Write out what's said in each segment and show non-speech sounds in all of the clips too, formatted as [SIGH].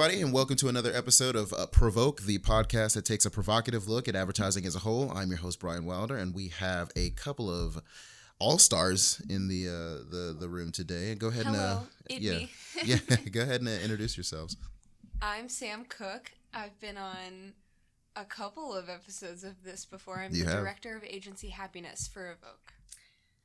everybody, and welcome to another episode of uh, Provoke, the podcast that takes a provocative look at advertising as a whole. I'm your host Brian Wilder, and we have a couple of all stars in the uh, the the room today. Go ahead Hello, and uh, it yeah, me. [LAUGHS] yeah, [LAUGHS] go ahead and uh, introduce yourselves. I'm Sam Cook. I've been on a couple of episodes of this before. I'm You the have. director of agency happiness for Evoke.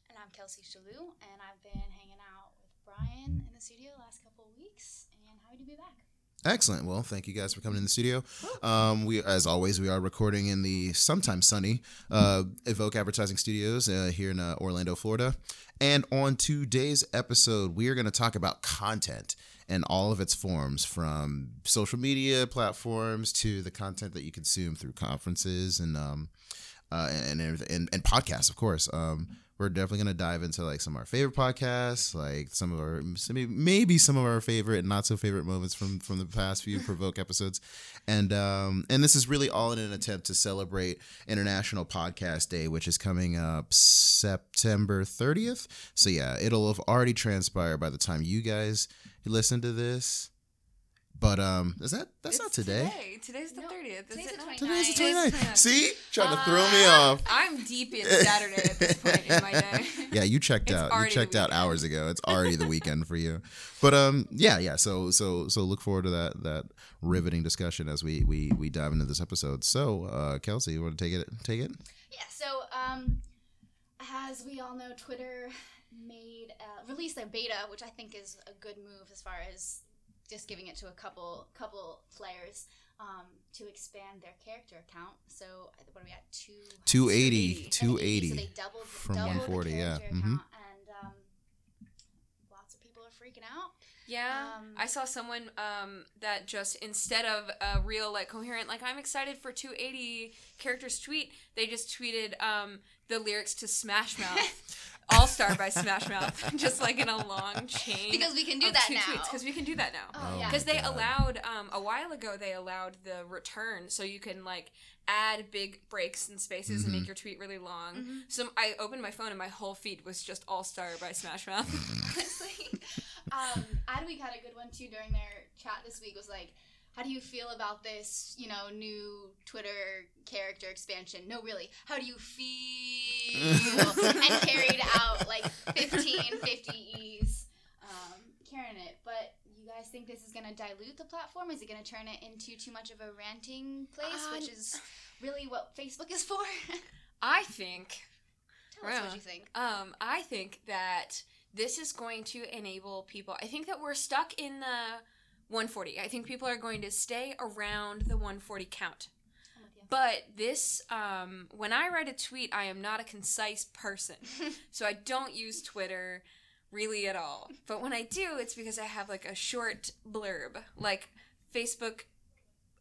And I'm Kelsey Shalou, and I've been hanging out with Brian in the studio the last couple of weeks, and happy to be back. Excellent. Well, thank you guys for coming in the studio. Um, we, as always, we are recording in the sometimes sunny uh, Evoke Advertising Studios uh, here in uh, Orlando, Florida. And on today's episode, we are going to talk about content and all of its forms, from social media platforms to the content that you consume through conferences and um, uh, and, and and, and podcasts, of course. Um, we're definitely gonna dive into like some of our favorite podcasts, like some of our maybe maybe some of our favorite and not so favorite moments from from the past few provoke episodes, and um, and this is really all in an attempt to celebrate International Podcast Day, which is coming up September 30th. So yeah, it'll have already transpired by the time you guys listen to this. But um, is that that's not It's today? Today's the 30th. Is today's the not? 29th. Today's the 29th. 29th. [LAUGHS] See, trying to throw me Uh, off. I'm deep in [LAUGHS] Saturday at this point in my day. [LAUGHS] yeah, you checked It's out. You checked out hours ago. It's already the weekend for you. But um, yeah, yeah. So so so look forward to that that riveting discussion as we we we dive into this episode. So uh, Kelsey, you want to take it? Take it. Yeah, so um, as we all know, Twitter made uh, released their beta, which I think is a good move as far as just giving it to a couple couple players um, to expand their character account. So what are we at? Two. 280, 280. 280 So they doubled from doubled 140, yeah. character Mhm. and um, lots of people are freaking out. Yeah, Um, I saw someone um, that just instead of a real like coherent like I'm excited for 280 characters tweet, they just tweeted um, the lyrics to Smash Mouth, [LAUGHS] All Star by Smash Mouth, [LAUGHS] just like in a long chain. Because we can do of that two now. Because we can do that now. Oh, Oh yeah. Because they God. allowed um, a while ago, they allowed the return, so you can like add big breaks and spaces and Mm-hmm. make your tweet really long. Mhm. So I opened my phone and my whole feed was just All Star by Smash Mouth. [LAUGHS] honestly. Um, Adweek had a good one too during their chat this week. Was like, how do you feel about this? You know, new Twitter character expansion? No, really. How do you feel? [LAUGHS] and carried out like 15, 50 E's, um, carrying it. But you guys think this is gonna dilute the platform? Is it gonna turn it into too much of a ranting place, which Um, is really what Facebook is for? [LAUGHS] I think Tell us Yeah. what you think. Um, I think that this is going to enable people. I think that we're stuck in the 140. I think people are going to stay around the 140 count. I'm with you. But this, um, when I write a tweet, I am not a concise person. [LAUGHS] so I don't use Twitter really at all. But when I do, it's because I have like a short blurb. Like Facebook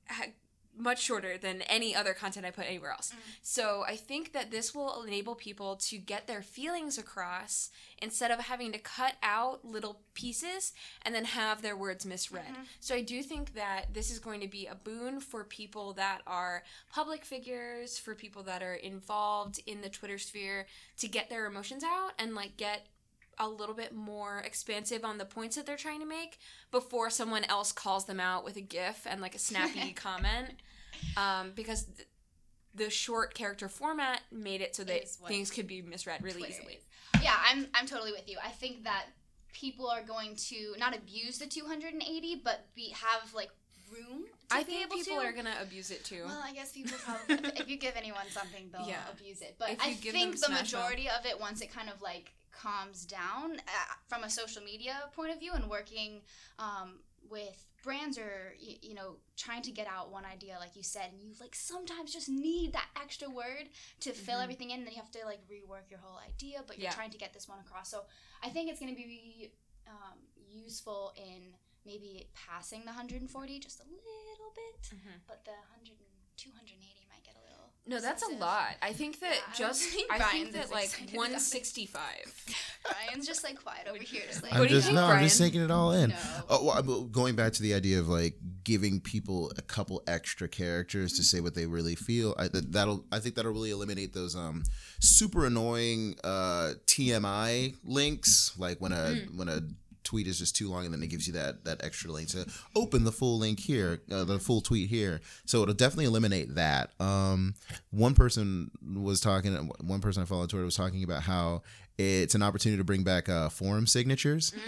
ha- much shorter than any other content I put anywhere else. Mm. So I think that this will enable people to get their feelings across instead of having to cut out little pieces and then have their words misread. Mhm. So I do think that this is going to be a boon for people that are public figures, for people that are involved in the Twitter sphere to get their emotions out and like get a little bit more expansive on the points that they're trying to make before someone else calls them out with a gif and like a snappy [LAUGHS] comment um, because th- the short character format made it so that things could be misread really Twitter easily is. Yeah, I'm I'm totally with you. I think that people are going to not abuse the 280, but be have like room. To i think people to. are gonna abuse it too Well, I guess people [LAUGHS] probably if, you give anyone something, they'll Yeah. abuse it. But I think the Smash majority of it, once it kind of like calms down uh, from a social media point of view and working um, with brands or you, you know trying to get out one idea like you said and you like sometimes just need that extra word to fill Mhm. everything in and then you have to like rework your whole idea but you're Yeah. trying to get this one across so i think it's going to be um, useful in maybe passing the 140 just a little bit Mhm. but the 100 and 280 might get a little no that's a lot i think that Yeah, I just think i think that like excited about it. 165 [LAUGHS] Brian's just like quiet over here just like I'm do you just think, no, I'm just taking it all in. No. Oh, well, going back to the idea of like giving people a couple extra characters to say what they really feel. I that- that'll I think that'll really eliminate those um super annoying uh TMI links like when a Mm. when a tweet is just too long, and then it gives you that that extra link to open the full link here, uh, the full tweet here. So it'll definitely eliminate that. Um, one person was talking. One person I follow on Twitter was talking about how it's an opportunity to bring back uh, forum signatures. [LAUGHS]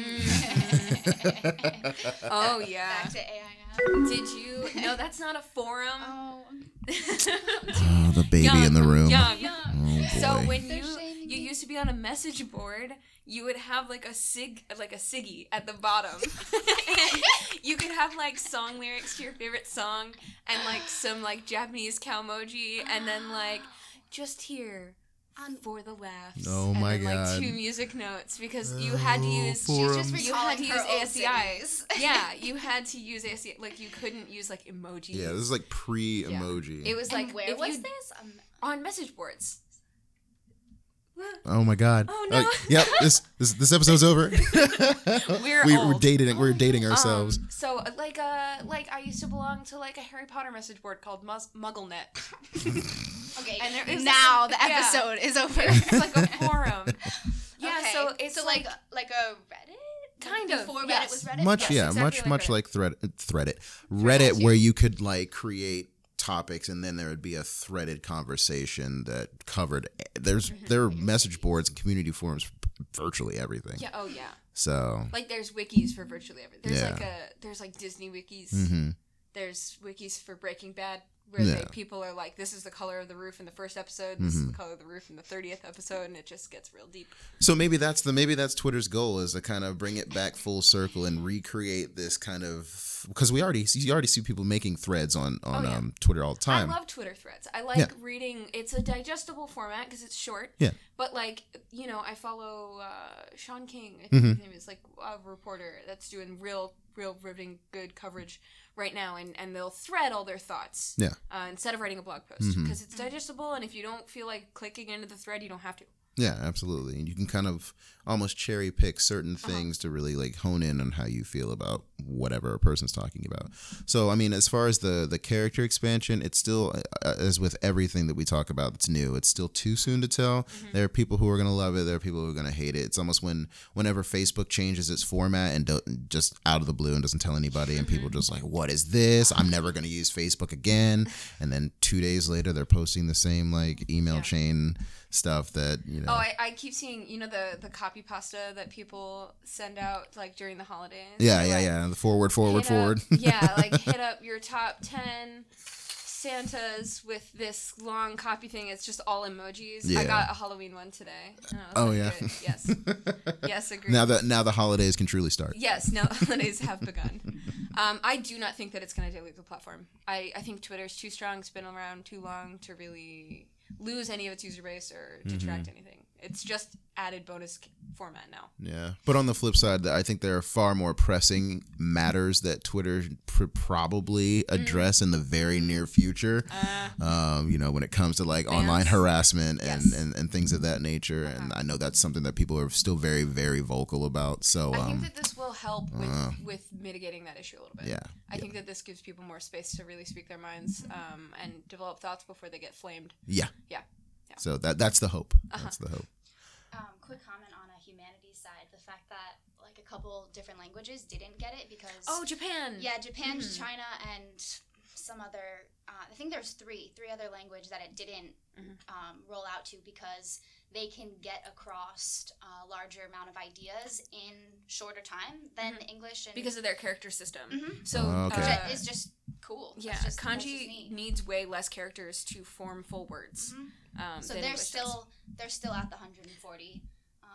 Oh yeah. Back to AI. Did you? No, that's not a forum. Oh, Oh, [LAUGHS] the baby Young, in the room. Young. Oh boy. So when you shaming you used to be on a message board, you would have like a sig like a siggy at the bottom. [LAUGHS] you could have like song lyrics to your favorite song and like some like Japanese cow emoji and then like just here On- for the laughs. Oh and my then, God. Like two music notes because you had to Oh, use for- She's just You had to use old ASCII. cities. [LAUGHS] yeah, you had to use ASCII. Like you couldn't use like emojis. yeah, this is like pre emoji. It was And like where if was you this? Um, on message boards. Oh my god. Oh, no. Uh, yep. This this this episode's over. [LAUGHS] We're we, old. we're dating. We're dating ourselves. Um, so uh, like uh like I used to belong to like a Harry Potter message board called Mus- MuggleNet. [LAUGHS] okay, And there- now like- the yeah. episode is over. [LAUGHS] It's like a forum. Yeah, Okay, so it's so like, like like a Reddit. Kind of, Before yes. Reddit was Reddit. much yes, yeah, exactly much like much Reddit. like thread Threadit Reddit, too. where you could like create topics and then there would be a threaded conversation that covered. There's Mm-hmm. there are message boards and community forums, for virtually everything. yeah, oh yeah. So. Like there's wikis for virtually everything. There's Yeah. like a there's like Disney wikis. hmm There's wikis for Breaking Bad where Yeah. they, people are like, this is the color of the roof in the first episode, this Mm-hmm. is the color of the roof in the thirtieth episode, and it just gets real deep. So maybe that's the maybe that's Twitter's goal is to kind of bring it back full circle and recreate this kind of because we already you already see people making threads on on Oh, yeah. um, Twitter all the time. I love Twitter threads. I like Yeah. reading. It's a digestible format because it's short. Yeah. But like you know, I follow uh, Shaun King. I think Mhm. his name is like a reporter that's doing real, real riveting good coverage right now, and and they'll thread all their thoughts. Yeah. Uh, instead of writing a blog post Mhm. because it's digestible, and if you don't feel like clicking into the thread, you don't have to. Yeah, absolutely. And you can kind of almost cherry pick certain Uh-huh. things to really like hone in on how you feel about whatever a person's talking about. So, I mean, as far as the the character expansion, it's still uh, as with everything that we talk about that's new, it's still too soon to tell. Mm-hmm. There are people who are going to love it, there are people who are going to hate it. It's almost when whenever Facebook changes its format and don't, just out of the blue and doesn't tell anybody and people Mm-hmm. just like, "What is this? I'm never going to use Facebook again." And then 2 days later they're posting the same like email Yeah. chain stuff that, you know. Oh, I, I keep seeing you know the the copy pasta that people send out like during the holidays. Yeah, They're yeah, like, yeah. The forward, forward, forward. Up, [LAUGHS] yeah, [LAUGHS] like hit up your top ten Santas with this long copy thing. It's just all emojis. I got a Halloween one today. and I was Oh, like, yeah. good. Yes. [LAUGHS] Yes, agree. now that now the holidays can truly start. Yes, now the holidays have begun. Um, I do not think that it's going to dilute the platform. I, I think Twitter's too strong. It's been around too long to really lose any of its user base or detract Mm-hmm. anything. It's just added bonus format now. Yeah, but on the flip side, I think there are far more pressing matters that Twitter pr- probably address in the very near future. Uh, Um, you know, when it comes to like Bans. online harassment and, Yes. and, and things of that nature, and Uh-huh. I know that's something that people are still very very vocal about. So I think um, that this will help with, uh, with mitigating that issue a little bit. yeah, I think that this gives people more space to really speak their minds um, and develop thoughts before they get flamed. yeah, Yeah. Yeah. So that that's the hope. Uh-huh. That's the hope. Um, quick comment on a humanities side: the fact that like a couple different languages didn't get it because Oh, Japan! yeah, Japan, Mhm. China, and some other. Uh, I think there's three, three other language that it didn't Mhm. um, roll out to because they can get across a larger amount of ideas in shorter time than English and Because of their character system. Mhm. So, Oh, okay. uh, it's just cool. Yeah, just, kanji needs way less characters to form full words. Mhm. Um, So they're English does. still they're still at the 140. Um,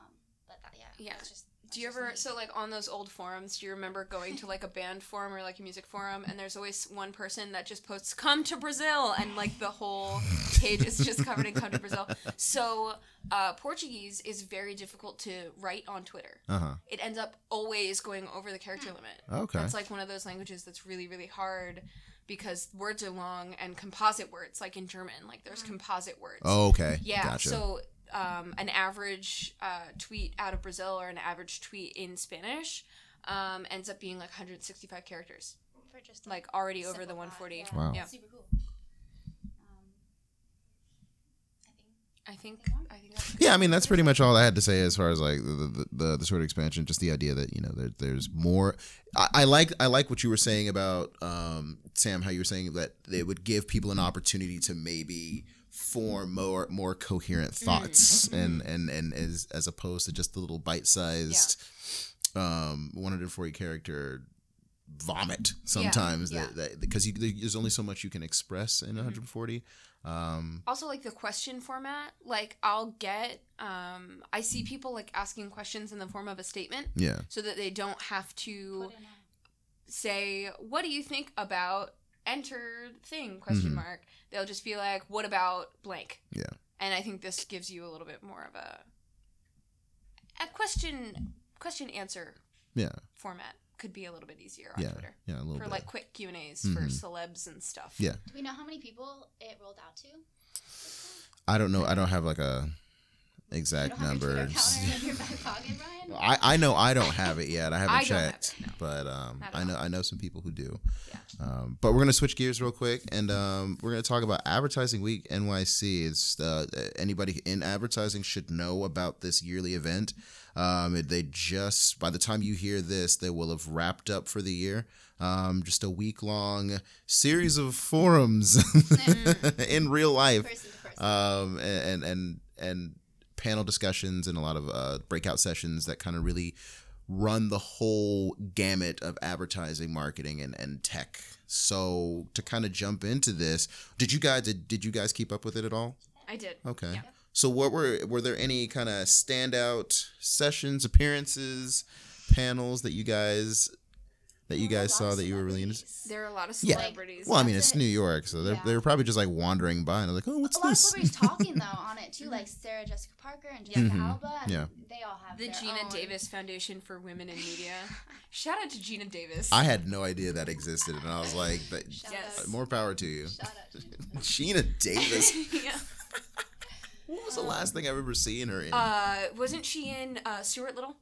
but that, yeah, Yeah. That's just, Do you ever so like on those old forums? Do you remember going to like a band forum or like a music forum, and there's always one person that just posts "Come to Brazil" and like the whole page is just covered in "Come to Brazil." So uh, Portuguese is very difficult to write on Twitter. Uh huh. It ends up always going over the character limit. Okay. It's like one of those languages that's really really hard because words are long and composite words like in German like there's composite words. Oh, okay. Yeah. Gotcha. So um, an average uh, tweet out of Brazil or an average tweet in Spanish um, ends up being like 165 characters, For just like already over the 140. Yeah. Wow. Yeah. Super cool. Um, I think I think Anything I Yeah, I mean that's pretty much all I had to say as far as like the, the, the the Twitter expansion. Just the idea that you know there, there's more. I, I like I like what you were saying about um, Sam. How you were saying that it would give people an opportunity to maybe form more more coherent thoughts and and and as as opposed to just the little bite sized um 140 character vomit sometimes yeah. that, that because you, there's only so much you can express in 140 um also like the question format like i'll get um i see people like asking questions in the form of a statement yeah. so that they don't have to Put in a- say what do you think about enter thing question Mhm. mark they'll just be like what about blank Yeah. and i think this gives you a little bit more of a a question question answer yeah format could be a little bit easier on yeah twitter yeah a little for bit like quick q and a's for Mhm. celebs and stuff Yeah. Do we know how many people it rolled out to? i don't know i don't have like a You exact don't number Twitter counter in your [LAUGHS] back pocket, I, I know I don't have it yet. I haven't I don't have checked, it, no. but um, I know all. I know some people who do. Yeah. Um, but we're gonna switch gears real quick, and um, we're gonna talk about Advertising Week NYC. It's uh, anybody in advertising should know about this yearly event. Um, they just by the time you hear this, they will have wrapped up for the year. Um, just a week long series of forums [LAUGHS] in real life Person person. um, and and and panel discussions and a lot of uh, breakout sessions that kind of really run the whole gamut of advertising, marketing, and, and tech. So to kind of jump into this, did you guys did, did you guys keep up with it at all? i did Okay. Yeah. So what were were there any kind of standout sessions, appearances, panels that you guys that you There were a guys saw that you were really into? there are a lot of Yeah. celebrities Well, I mean, That's it's it. New York, so they're, Yeah. they were probably just like wandering by and they're like, oh, what's a lot this? of celebrities talking though [LAUGHS] on it too, like Sarah Jessica Parker and Jessica Mhm. Alba. And Yeah. They all have the their Geena own- Davis Foundation for Women in Media. [LAUGHS] Shout out to Geena Davis. I had no idea that existed, and I was like, that, Shout Yes. out- more power to you. Shout out to Geena. [LAUGHS] Geena Davis. yeah. What was the last thing I remember seeing her in? Uh, wasn't she in uh, Stuart Little?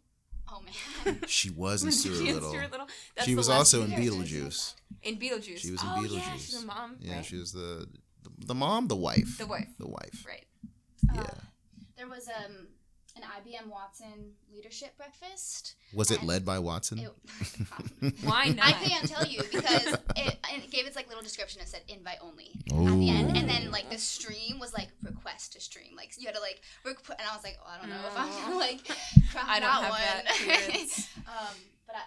Oh man. she was in [LAUGHS] Stuart Little. Stuart Little? That's She was also in thing I Yeah, heard. Beetlejuice. In Beetlejuice. She was in oh, Yeah, Beetlejuice. she's a mom. Yeah, right? she was the, the the mom, the wife, the wife. the wife. Right. Yeah. Uh, there was um an IBM Watson leadership breakfast. Was it led by Watson? It, [LAUGHS] Why not? I can't tell you because it, it gave its like little description. It said invite only at the end, and then like the stream was like request to stream. Like you had to like requ- and I was like, oh, I don't know if I'm Oh. gonna like crack [LAUGHS] I don't that have one. [LAUGHS] that um, but I,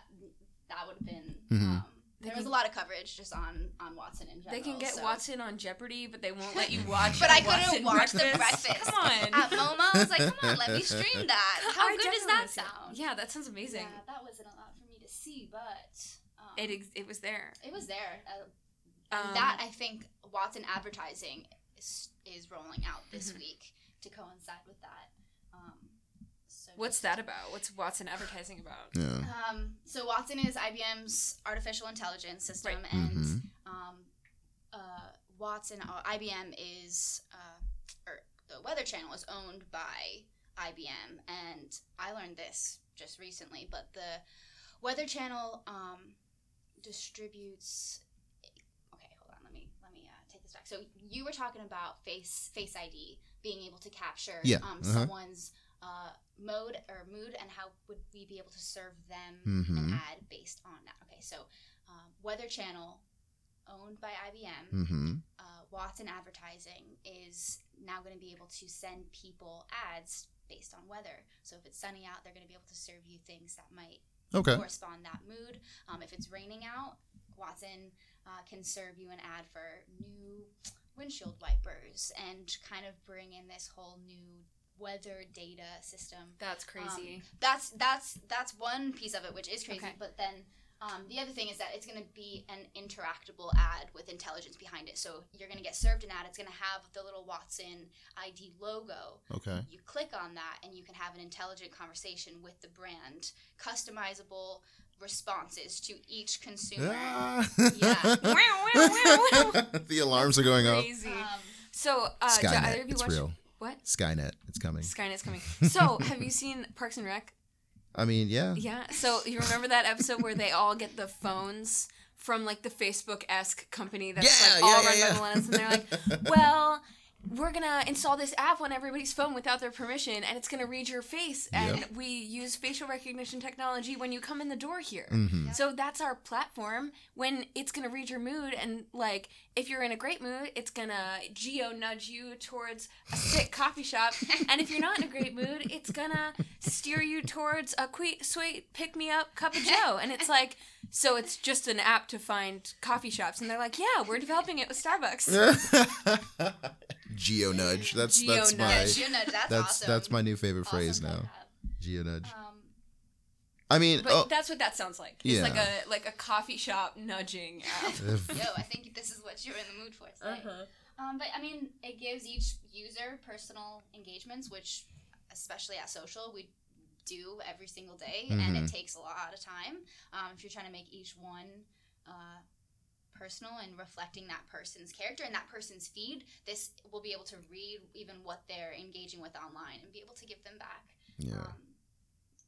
that would have been. Mm-hmm. Um, They there was a lot of coverage just on on Watson in general. They can get so. Watson on Jeopardy, but they won't let you watch. [LAUGHS] But I couldn't Watson watch the breakfast. Come on. At MoMA, I was like, come on, let me [LAUGHS] stream that. How I good does that wanna see it. sound? Yeah, that sounds amazing. Yeah, that wasn't a lot for me to see, but um, It ex- it was there. it was there. Uh, Um, that I think Watson advertising is, is rolling out this Mhm. week to coincide with that. So What's that about? What's Watson advertising about? Yeah. Um, so Watson is IBM's artificial intelligence system, Right. and Mhm. um, uh, Watson or IBM is uh, or the Weather Channel is owned by IBM, and I learned this just recently. But the Weather Channel um, distributes. Okay, hold on. Let me let me uh, take this back. So you were talking about face Face ID being able to capture Yeah, um, uh-huh. someone's uh, mode or mood, and how would we be able to serve them an Mhm. ad based on that? Okay, so um, Weather Channel, owned by IBM, Mm-hmm. uh, Watson Advertising is now going to be able to send people ads based on weather. So if it's sunny out, they're going to be able to serve you things that might Okay. correspond that mood. Um, if it's raining out, Watson uh, can serve you an ad for new windshield wipers and kind of bring in this whole new weather data system That's crazy. that's that's that's one piece of it which is crazy Okay. but then um, the other thing is that it's going to be an interactable ad with intelligence behind it so you're going to get served an ad it's going to have the little watson id logo Okay. you click on that and you can have an intelligent conversation with the brand customizable responses to each consumer Ah. Yeah. [LAUGHS] Wow, wow, wow, the alarms are going off. crazy. um, So, uh, do either Skynet. of you It's watch real. What? Skynet. It's coming. Skynet's coming. [LAUGHS] So, have you seen Parks and Rec? I mean, yeah. Yeah. So you remember that episode where they all get the phones from like the Facebook esque company that's Yeah, like all yeah, run yeah, by millennials, and they're like, "Well, we're we're gonna install this app on everybody's phone without their permission, and it's gonna read your face, and Yep. we use facial recognition technology when you come in the door here. Mhm. So that's our platform when it's gonna read your mood and like if you're in a great mood, it's gonna geo nudge you towards a sick [LAUGHS] coffee shop, and if you're not in a great mood, it's gonna steer you towards a sweet, sweet pick me up cup of [LAUGHS] Joe. And it's like, so it's just an app to find coffee shops, and they're like, yeah, we're developing it with Starbucks. [LAUGHS] Geo nudge. That's Geo that's my nudge. You that's, that's awesome. that's my new favorite Awesome phrase now. Geo nudge. Um, I mean, But oh, that's what that sounds like. It's Yeah. like a like a coffee shop nudging app. [LAUGHS] yo, I think this is what you're in the mood for today. Uh-huh. Um, but I mean, it gives each user personal engagements, which, especially at social, we do every single day, and it Mhm. takes a lot of time. Um, if you're trying to make each one uh, personal and reflecting that person's character and that person's feed, this will be able to read even what they're engaging with online and be able to give them back. yeah. Um,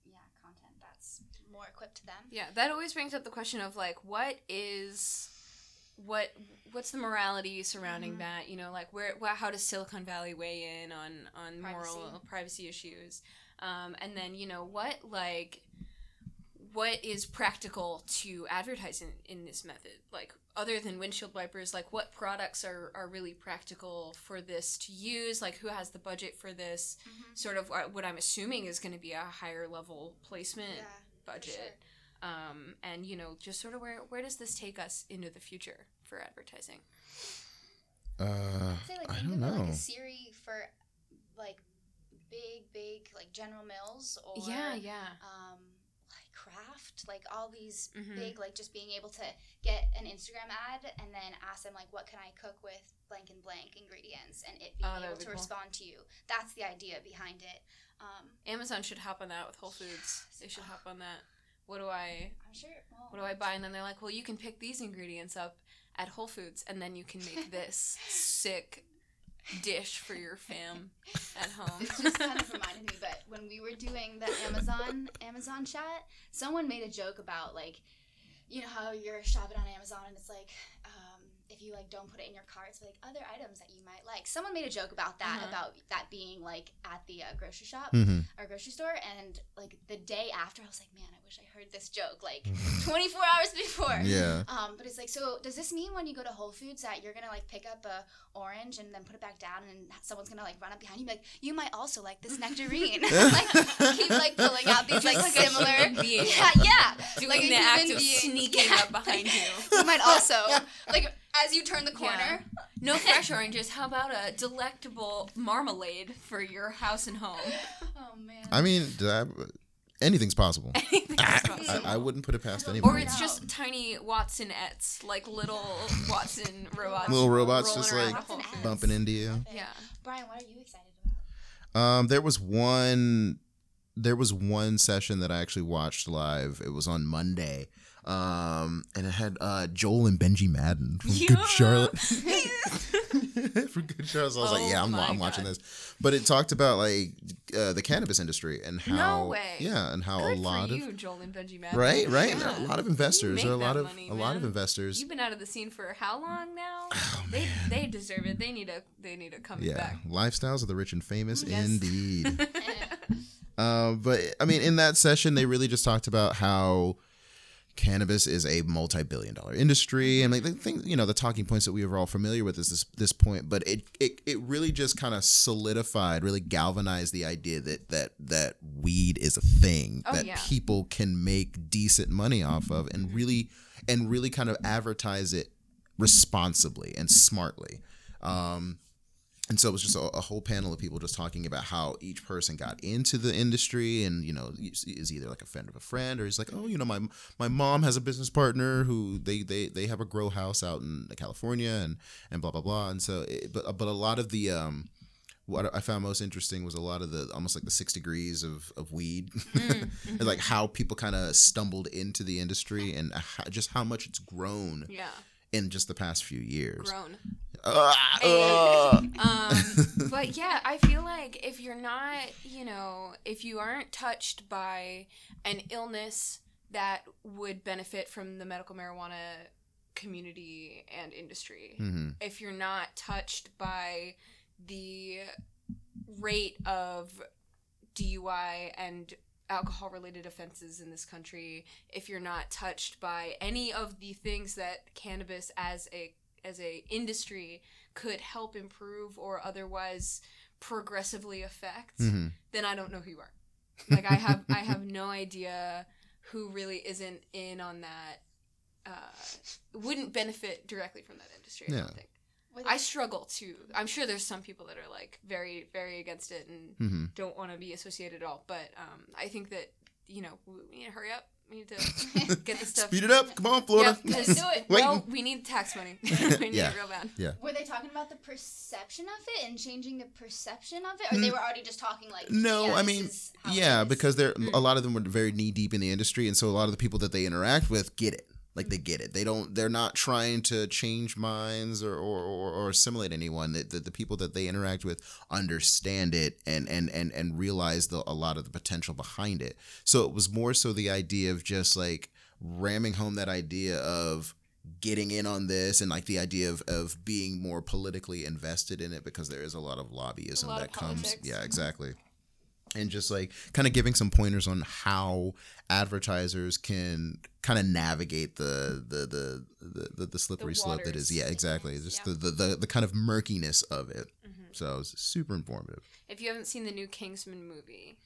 yeah, content that's more equipped to them. Yeah, that always brings up the question of like, what is, what what's the morality surrounding Mhm. that? You know, like where, wh- how does Silicon Valley weigh in on on moral Privacy. privacy issues? Um, and then you know what like, what is practical to advertise in, in this method? Like other than windshield wipers, like what products are are really practical for this to use? Like who has the budget for this? Mm-hmm. Sort of what what I'm assuming is going to be a higher level placement Yeah, budget sure. um, and you know just sort of where where does this take us into the future for advertising Uh, I'd say like I don't know. like a Siri for like big, big like General Mills or yeah yeah um like Kraft, like all these Mhm. big like just being able to get an Instagram ad and then ask them like what can I cook with blank and blank ingredients and it being Oh, able would to cool. respond to you. That's the idea behind it. Um, amazon should hop on that with whole foods they should hop on that what do i I'm sure. Well, what do i buy and then they're like well you can pick these ingredients up at whole foods and then you can make [LAUGHS] this sick dish for your fam at [LAUGHS] home. This just kind of [LAUGHS] reminded me, but when we were doing the Amazon Amazon chat, someone made a joke about like, you know how you're shopping on Amazon and it's like, if you like don't put it in your cart, it's like other items that you might like. Someone made a joke about that, Uh-huh. about that being like at the uh, grocery shop Mhm. or grocery store, and like the day after, I was like, man, I wish I heard this joke like Mhm. [LAUGHS] 24 hours before. Yeah. Um, but it's like, so does this mean when you go to Whole Foods that you're gonna like pick up a orange and then put it back down, and someone's gonna like run up behind you, and be like, you might also like this nectarine, [LAUGHS] [LAUGHS] like keep like pulling out these like, like similar, human yeah, yeah, doing like a the act of being. sneaking Yeah. up behind you You might also like as you turn the corner. no fresh oranges how about a delectable marmalade for your house and home [LAUGHS] Oh man. I mean, that, anything's possible. [LAUGHS] Anything I, possible. I wouldn't put it past anybody. Or it's just tiny Watsonettes, like little Watson robots. Little robots just, like, at Whole Foods. bumping into you. Yeah. Brian, what are you excited about? Um, there was one. There was one session that I actually watched live. It was on Monday. Um, and it had uh, Joel and Benji Madden from Good Charlotte. [LAUGHS] [LAUGHS] from Good Charlotte. So I was Oh like, yeah, I'm, I'm watching God. this. But it talked about like uh, the cannabis industry and how way. yeah, and how Good a lot of you, Joel and Benji Madden. right, right, Yeah. a lot of investors or a lot of money, a lot of investors. You've been out of the scene for how long now? Oh, they they deserve it. They need a they need a coming yeah, back. lifestyles of the rich and famous, Yes. indeed. [LAUGHS] Uh, but I mean, in that session, they really just talked about how cannabis is a multi-billion-dollar industry, and like the thing, you know, the talking points that we were all familiar with is this this point. But it it, it really just kind of solidified, really galvanized the idea that that that weed is a thing Oh, that yeah. people can make decent money off of, and really and really kind of advertise it responsibly and smartly. Um, and so it was just a, a whole panel of people just talking about how each person got into the industry and you know is either like a friend of a friend or he's like oh you know my my mom has a business partner who they they, they have a grow house out in California and and blah blah blah and so it, but but a lot of the um what I found most interesting was a lot of the almost like the six degrees of, of weed mm, [LAUGHS] and like mm-hmm. how people kind of stumbled into the industry and uh, how, just how much it's grown Yeah. in just the past few years. Grown. Ah. Um, [LAUGHS] but yeah, I feel like if you're not, you know, if you aren't touched by an illness that would benefit from the medical marijuana community and industry, Mhm. if you're not touched by the rate of DUI and alcohol related offenses in this country if you're not touched by any of the things that cannabis as a as a industry could help improve or otherwise progressively affect hmm then I don't know who you are. Like I have I have no idea who really isn't in on that uh, wouldn't benefit directly from that industry. I Yeah. don't think. Were I struggle too. I'm sure there's some people that are like very very against it and hmm don't want to be associated at all. But um, I think that you know we we need to hurry up. We need to get this stuff. Speed it up. Come on, Florida. Yep, Let's 'cause- do it. [LAUGHS] Well, we need tax money. [LAUGHS] we [LAUGHS] need Yeah. it real bad. Yeah. Were they talking about the perception of it and changing the perception of it, or they were already just talking like? No, yeah, I mean, is how it yeah, because they're Mm. a lot of them were very knee deep in the industry, and so a lot of the people that they interact with get it. Like they mm-hmm. get it. They don't. They're not trying to change minds or or, or, or assimilate anyone. That the, the people that they interact with understand it and and and and realize the, a lot of the potential behind it. So it was more so the idea of just like ramming home that idea of getting in on this and like the idea of, of being more politically invested in it because there is a lot of lobbyism lot that of comes yeah mm-hmm. exactly and just like kind of giving some pointers on how advertisers can kind of navigate the the the the, the, the slippery slope that is yeah exactly just Yeah. the, the the the kind of murkiness of it Mhm. so it was super informative If you haven't seen the new Kingsman movie,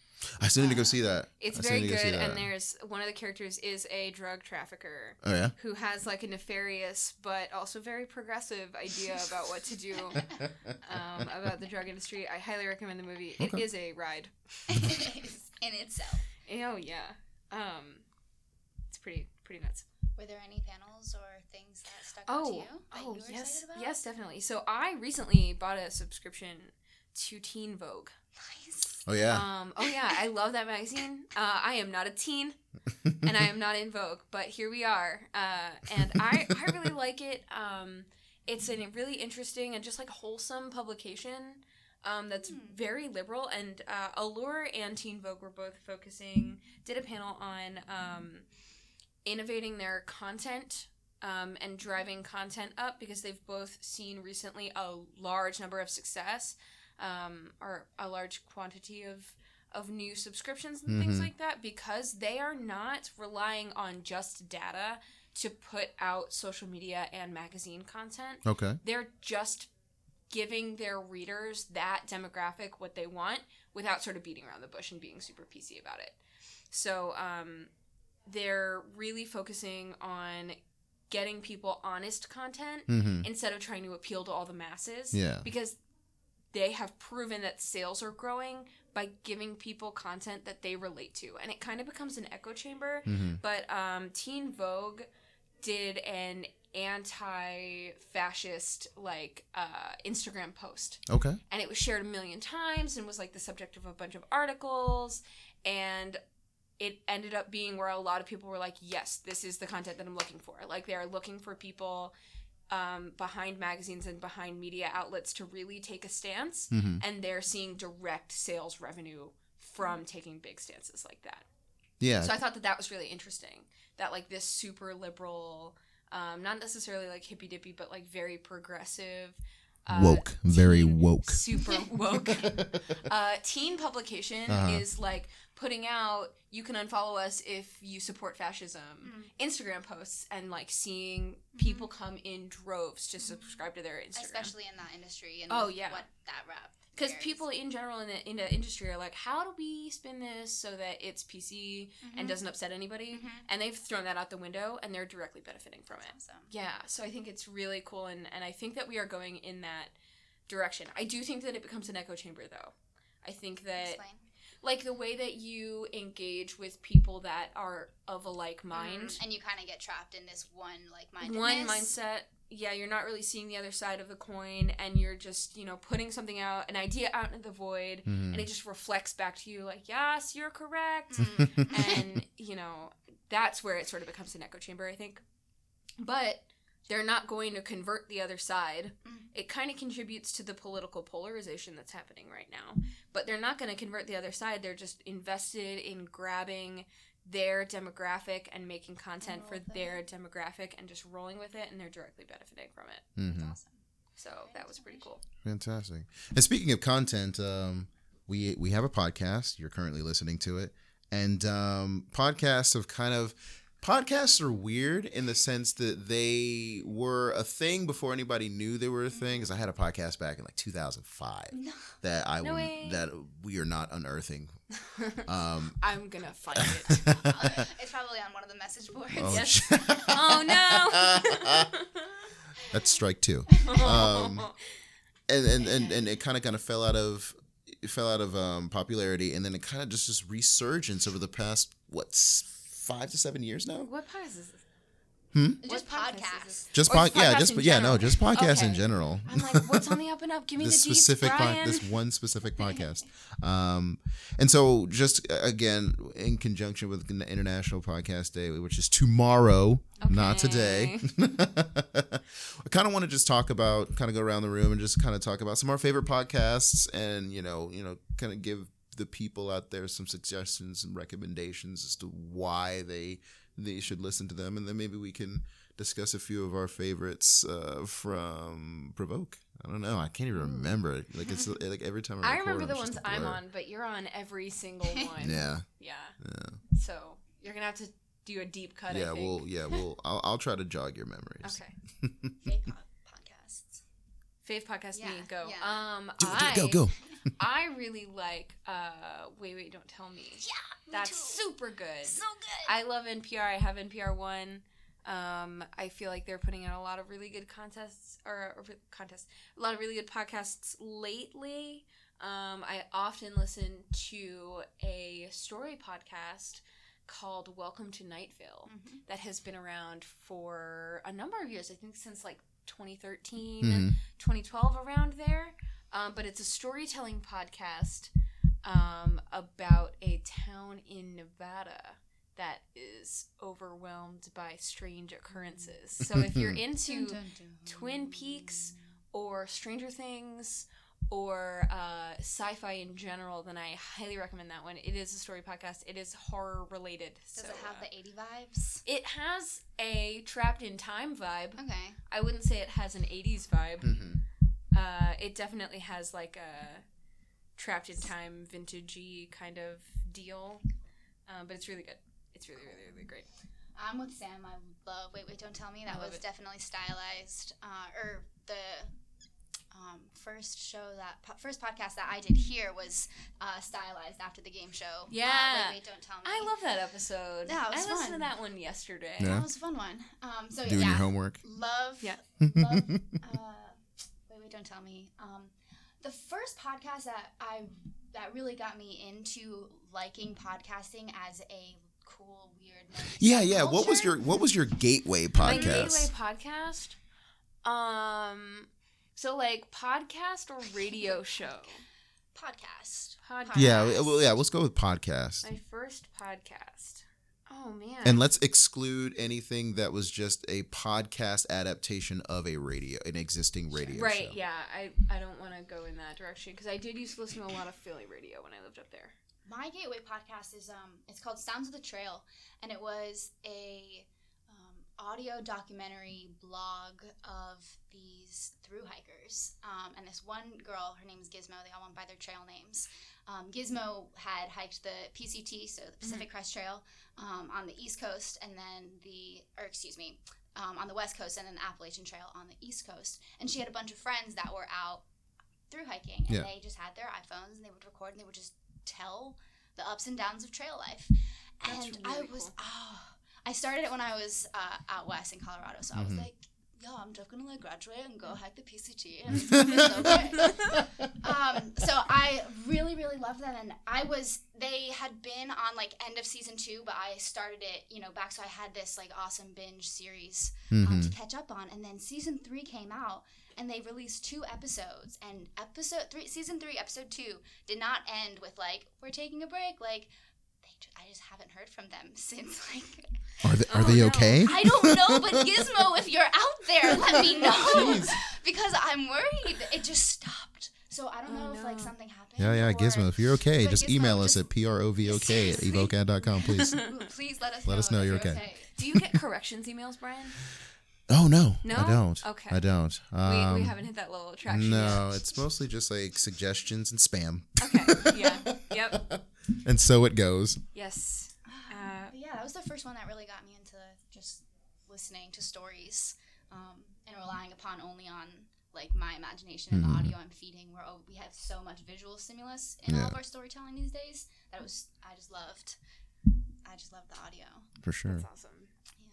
i still need to go Uh, see that it's I very need go good. And there's one of the characters is a drug trafficker oh yeah who has like a nefarious but also very progressive idea about what to do [LAUGHS] um, about the drug industry. I highly recommend the movie. It Okay. is a ride. [LAUGHS] [LAUGHS] in itself. Oh yeah, um, it's pretty pretty nuts. Were there any panels or things that stuck out to Oh, you that oh you were yes, about? yes, definitely. So I recently bought a subscription to Teen Vogue. Nice. Oh yeah Um, oh yeah, I love that magazine. Uh, I am not a teen, and I am not in Vogue, but here we are. Uh, and I, I really [LAUGHS] like it. Um, it's a really interesting and just like wholesome publication. Um, that's Hmm. very liberal, and uh, Allure and Teen Vogue were both focusing. Did a panel on um, innovating their content um, and driving content up because they've both seen recently a large number of success um, or a large quantity of of new subscriptions and things Mhm. like that because they are not relying on just data to put out social media and magazine content. okay They're just giving their readers that demographic what they want without sort of beating around the bush and being super PC about it. So um, they're really focusing on getting people honest content hmm instead of trying to appeal to all the masses yeah because they have proven that sales are growing by giving people content that they relate to. And it kind of becomes an echo chamber. Hmm but um, teen vogue did an anti-fascist like uh, instagram post. Okay. And it was shared a million times and was like the subject of a bunch of articles. And it ended up being where a lot of people were like yes this is the content that i'm looking for. Like they are looking for people um, behind magazines and behind media outlets to really take a stance hmm and they're seeing direct sales revenue from taking big stances like that. Yeah. So i thought that that was really interesting that like this super liberal um, not necessarily like hippy dippy but like very progressive uh, woke. Very teen- woke. super woke [LAUGHS] uh, teen publication Uh-huh. is like putting out you can unfollow us if you support fascism Mm. instagram posts and like seeing people come in droves to subscribe to their instagram Especially in that industry and Oh, yeah. what that rap. because people in general in the, in the industry are like how do we spin this so that it's pc and Mhm. doesn't upset anybody Mhm. and they've thrown that out the window and they're directly benefiting from it Awesome. yeah so i think it's really cool and, and i think that we are going in that direction i do think that it becomes an echo chamber though i think that Explain. Like the way that you engage with people that are of a like mind Mhm. And you kind of get trapped in this one like mindedness. one mindset yeah you're not really seeing the other side of the coin and you're just you know putting something out an idea out into the void Mhm. and it just reflects back to you like yes you're correct Mm. and you know that's where it sort of becomes an echo chamber i think but they're not going to convert the other side Mm. it kind of contributes to the political polarization that's happening right now but they're not going to convert the other side they're just invested in grabbing their demographic and making content roll for with it. their demographic and just rolling with it and they're directly benefiting from it That's Mhm. awesome. So that was pretty cool. Fantastic. And speaking of content, um, we we have a podcast. You're currently listening to it, and um, podcasts have kind of podcasts are weird in the sense that they were a thing before anybody knew they were a thing. Because I had a podcast back in like 2005 that I No will, that we are not unearthing. [LAUGHS] Um, I'm gonna find it. [LAUGHS] it's probably on one of the message boards. oh, Yes. oh no. [LAUGHS] That's strike two. Um, and and and, and it kind of kind of fell out of it fell out of um, popularity, and then it kind of just this resurgence over the past what s- five to seven years now. what podcast is this? Just podcast podcasts. Just Or pod, just yeah, just in but yeah, no, just podcasts in general. I'm like, what's on the up and up? Give me [LAUGHS] this the deets, specific pod, Brian. this one specific [LAUGHS] podcast um and so just again in conjunction with the international podcast day which is tomorrow not today [LAUGHS] i kind of want to just talk about kind of go around the room and just kind of talk about some of our favorite podcasts and you know you know kind of give the people out there some suggestions and recommendations as to why they they should listen to them and then maybe we can discuss a few of our favorites uh, from provoke i don't know i can't even remember it like it's [LAUGHS] like every time i, I remember the it's ones just a I'm on, but you're on every single [LAUGHS] one. yeah Yeah. yeah So you're gonna have to do a deep cut. I yeah think. we'll yeah we'll [LAUGHS] I'll, I'll try to jog your memories Okay. Fake pod- podcasts. Fave podcast Yeah, me go. yeah. Um, do I, do go go I really like. Uh, wait, wait, don't tell me. Yeah, That's too. super good. so good. I love NPR. I have NPR One. Um, I feel like they're putting out a lot of really good contests or, or contests, a lot of really good podcasts lately. Um, I often listen to a story podcast called Welcome to Night Vale Mhm. that has been around for a number of years. I think since like 2013. Mhm. 2012 around there. Um, but it's a storytelling podcast um, about a town in Nevada that is overwhelmed by strange occurrences. So if you're [LAUGHS] into Dun, dun, dun. Twin Peaks or Stranger Things or uh, sci-fi in general, then I highly recommend that one. It is a story podcast. It is horror related. Does so, it have uh, the 80 vibes? It has a trapped in time vibe. Okay. I wouldn't say it has an 80s vibe. Mhm. Uh, it definitely has like a trapped in time vintagey kind of deal, um, but it's really good. It's really, really, really great. I'm with Sam. I love Wait, Wait, Don't Tell Me. That was it. definitely stylized. Uh, or the um, first show that po- first podcast that I did here was uh, stylized after the game show. Uh, Yeah. Wait, Wait, Don't Tell Me. I love that episode. Yeah, it was I listened to that one yesterday. Yeah. That was a fun one. Um, so doing yeah, your homework love. Yeah. love. [LAUGHS] Wait, wait, don't tell me. Um, the first podcast that I that really got me into liking podcasting as a cool, weird. nerdy yeah yeah what was your what was your gateway My podcast gateway podcast. Um, so like podcast or radio show. podcast? Podcast. yeah well yeah let's go with podcast My first podcast. Oh man. and let's exclude anything that was just a podcast adaptation of a radio an existing radio right. show. Yeah. I I don't want to go in that direction because I did used to listen to a lot of Philly radio when I lived up there. My gateway podcast is um, it's called Sounds of the Trail, and it was a audio documentary blog of these through hikers. Um, and this one girl, her name is Gizmo. They all went by their trail names. Um, Gizmo had hiked the PCT, so the Pacific Crest Trail, um, on the East Coast, and then the, or excuse me, um, on the West Coast, and then the Appalachian Trail on the East Coast. And she had a bunch of friends that were out through hiking, and Yeah. they just had their iPhones, and they would record, and they would just tell the ups and downs of trail life. That's And really I was, cool. oh, I started it when I was uh, out west in Colorado. So I was Mhm. like, yo, I'm just gonna like graduate and go hike the PCT. And [LAUGHS] it's so um, so I really, really loved them. And I was, they had been on like end of season two, but I started it, you know, back. So I had this like awesome binge series um, Mhm. to catch up on. And then season three came out, and they released two episodes. And episode three, season three, episode two, did not end with like we're taking a break. Like I just haven't heard from them [LAUGHS] since. Like are they, are Oh, they no. okay I don't know, but [LAUGHS] Gizmo, if you're out there, let me [LAUGHS] know Jeez. because I'm worried. It just stopped. So I don't Oh, know if like something happened. yeah yeah or- Gizmo if you're okay just Gizmo, email us at provoke at Seriously. evokead.com please Please let us Let know us know you're you're okay. Do you get corrections emails, Brian? Oh no, No? I don't. Okay. I don't. we, Um, we haven't hit that level of traction No, yet. it's mostly just like suggestions and spam, Okay. Yeah. Yep. And so it goes. Yes. Uh, yeah, that was the first one that really got me into just listening to stories um, and relying upon only on like my imagination and Mhm. the audio I'm feeding. Where oh, we have so much visual stimulus in all of our storytelling these days that it was I just loved. I just loved the audio. For sure. that's awesome.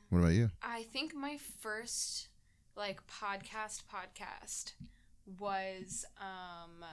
What about you? I think my first like podcast podcast was um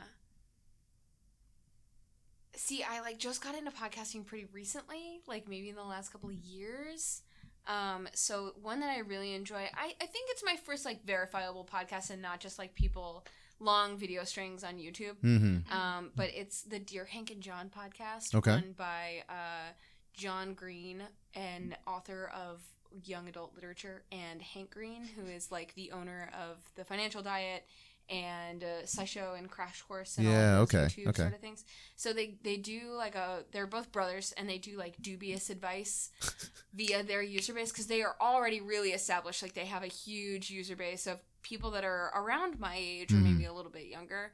See, I like just got into podcasting pretty recently, like maybe in the last couple of years. Um so one that I really enjoy. I I think it's my first like verifiable podcast and not just like people long video strings on YouTube. Mm-hmm. Um, but it's the Dear Hank and John podcast, Okay. run by uh, John Green, an author of young adult literature, and Hank Green, who is like the owner of the Financial Diet and uh, SciShow and Crash Course and Yeah, all those okay, YouTube okay. sort of things. So they they do like a they're both brothers and they do like dubious advice [LAUGHS] via their user base because they are already really established. Like they have a huge user base of people that are around my age or Mhm. maybe a little bit younger.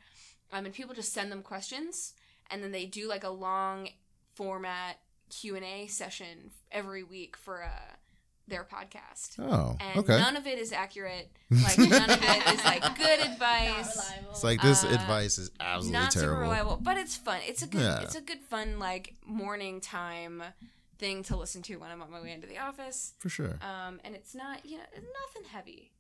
Um, and people just send them questions, and then they do like a long format Q and A session every week for uh, their podcast. Oh, And okay. none of it is accurate. Like none of it is like [LAUGHS] good advice. reliable. It's like this Uh, advice is absolutely Not super terrible. reliable, but it's fun. It's a good. Yeah. It's a good fun like morning time thing to listen to when I'm on my way into the office. For sure. Um, and it's not you know nothing heavy.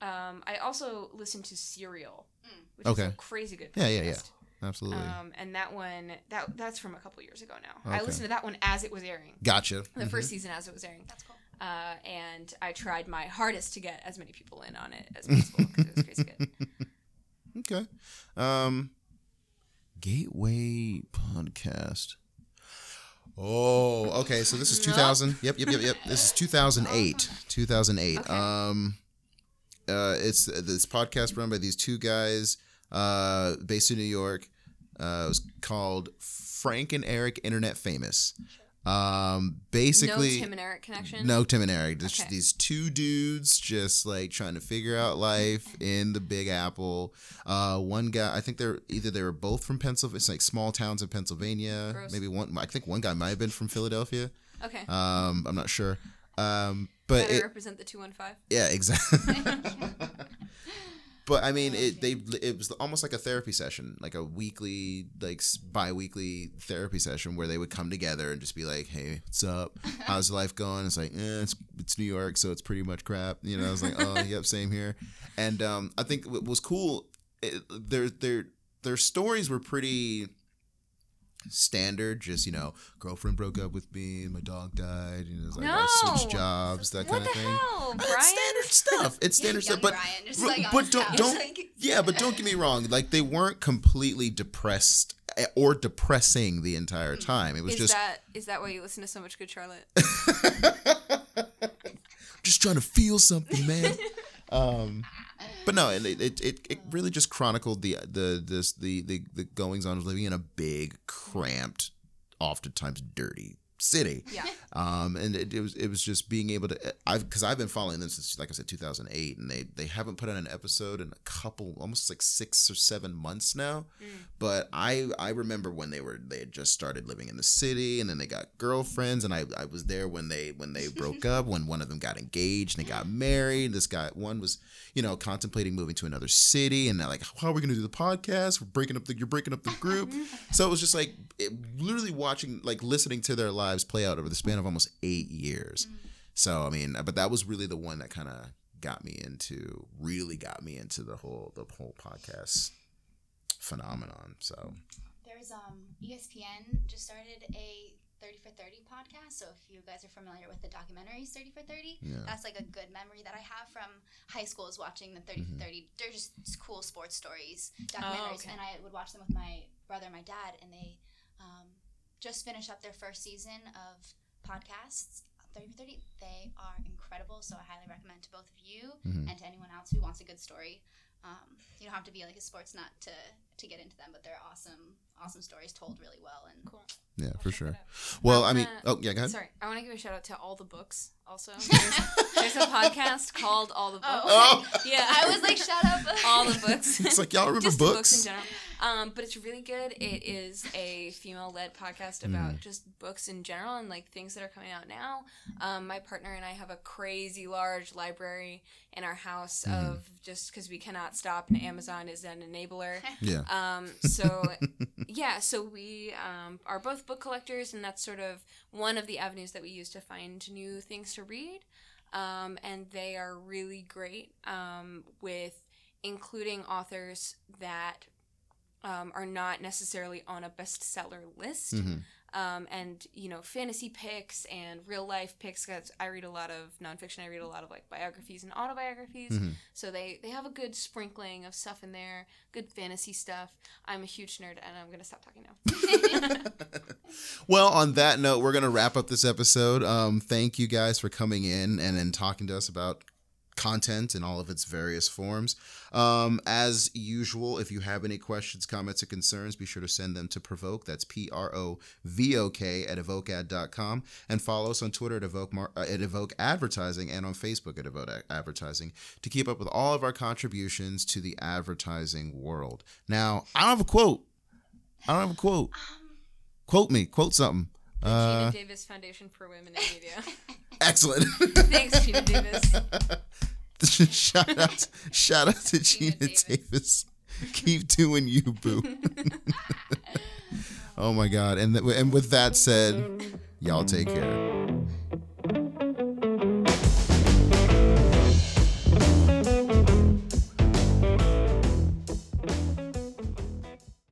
Um, I also listen to Serial, Mm. which is Okay. a crazy good. Yeah, yeah, yeah. Absolutely. Um, and that one that that's from a couple years ago now. I listened to that one as it was airing, gotcha. the Mhm. first season as it was airing, That's cool. Uh, and I tried my hardest to get as many people in on it as possible because it was crazy good. [LAUGHS] Okay. Um Gateway podcast. Oh, okay. So this is 2000. Yep, yep, yep, yep. This is 2008. 2008. Okay. Um uh it's this podcast run by these two guys uh based in New York. Uh it was called Frank and Eric Internet Famous. Um basically no Tim and Eric connection. no, Tim and Eric. Just Okay. these two dudes just like trying to figure out life in the Big Apple. Uh, one guy, I think they're either they were both from Pennsylvania. It's like small towns in Pennsylvania. Gross. Maybe one. I think one guy might have been from Philadelphia. Okay. Um, I'm not sure. Um, but Better it, represent the two one five. yeah, exactly. [LAUGHS] [LAUGHS] but I mean, it they it was almost like a therapy session, like a weekly, like bi-weekly therapy session where they would come together and just be like, "Hey, what's up? [LAUGHS] How's life going?" It's like, eh, it's it's New York, so it's pretty much crap. You know, I was like, "Oh, [LAUGHS] yep, same here." And um, I think what was cool, it, their their their stories were pretty standard just you know girlfriend broke up with me my dog died you know it's like i switched jobs that What kind of thing hell, it's standard stuff. It's [LAUGHS] standard stuff, but Brian, like, but don't don't [LAUGHS] Like- [LAUGHS] yeah, but don't get me wrong. Like they weren't completely depressed eh, or depressing the entire time. It was Is just that is that why you listen to so much Good Charlotte? just trying to feel something, man. um, but no, it, it it it really just chronicled the the this the the the goings on of living in a big, cramped, oftentimes dirty city. Yeah. um, and it, it was it was just being able to I've because I've been following them since like I said 2008, and they they haven't put out an episode in a couple almost like six or seven months now. But I I remember when they were they had just started living in the city, and then they got girlfriends, and I I was there when they when they broke [LAUGHS] up, when one of them got engaged and they got married. This guy one was you know contemplating moving to another city, and they're like, how are we gonna do the podcast? We're breaking up the you're breaking up the group. [LAUGHS] so it was just like it, literally watching like listening to their lives play out over the span of almost eight years. So I mean, but that was really the one that kind of got me into really got me into the whole the whole podcast phenomenon. So There's um ESPN just started a 30 for 30 podcast. So if you guys are familiar with the documentaries 30 for 30, Yeah. that's like a good memory that I have from high school is watching the 30 Mm-hmm. for 30. They're just cool sports stories, documentaries, okay. and I would watch them with my brother and my dad, and they um, just finished up their first season of podcasts. 30 for 30, they are incredible. So I highly recommend to both of you Mhm. and to anyone else who wants a good story. Um, you don't have to be like a sports nut to to get into them, but they're awesome, awesome stories told really well. And Cool. Yeah, I'll for sure. that out. Well, I I mean, wanna- oh yeah, go ahead. Sorry, I want to give a shout out to all the books. Also, [LAUGHS] there's, there's a podcast called All the Books. Oh. Oh, Yeah, I was like, shout out all the books. [LAUGHS] it's like y'all remember just the books? books in general. Um, but it's really good. It is a female-led podcast about Mm. just books in general and like things that are coming out now. Um, my partner and I have a crazy large library in our house Mm. of just because we cannot stop, and Amazon is an enabler. [LAUGHS] Yeah. Um, so [LAUGHS] yeah, so we um, are both book collectors, and that's sort of one of the avenues that we use to find new things to read. Um, and they are really great um, with including authors that um, are not necessarily on a bestseller list. Mhm. Um, and you know, fantasy picks and real life picks. Cause I read a lot of nonfiction. I read a lot of like biographies and autobiographies. Mhm. So they they have a good sprinkling of stuff in there. Good fantasy stuff. I'm a huge nerd, and I'm gonna stop talking now. [LAUGHS] well, on that note, we're gonna wrap up this episode. Um, thank you guys for coming in and and talking to us about content in all of its various forms. Um, as usual, if you have any questions, comments, or concerns, be sure to send them to Provoke. That's P R O V O K at evokead.com. And follow us on Twitter at Evoke, Mar- uh, at Evoke Advertising and on Facebook at Evoke Advertising to keep up with all of our contributions to the advertising world. Now, I don't have a quote. I don't have a quote. Quote me. Quote something. The Uh, Geena Davis Foundation for Women in Media. [LAUGHS] excellent. Thanks, Geena Davis. [LAUGHS] shout out, shout out to Geena, Geena Davis. Davis. Keep doing you, boo. [LAUGHS] oh my God! And th- and with that said, y'all take care.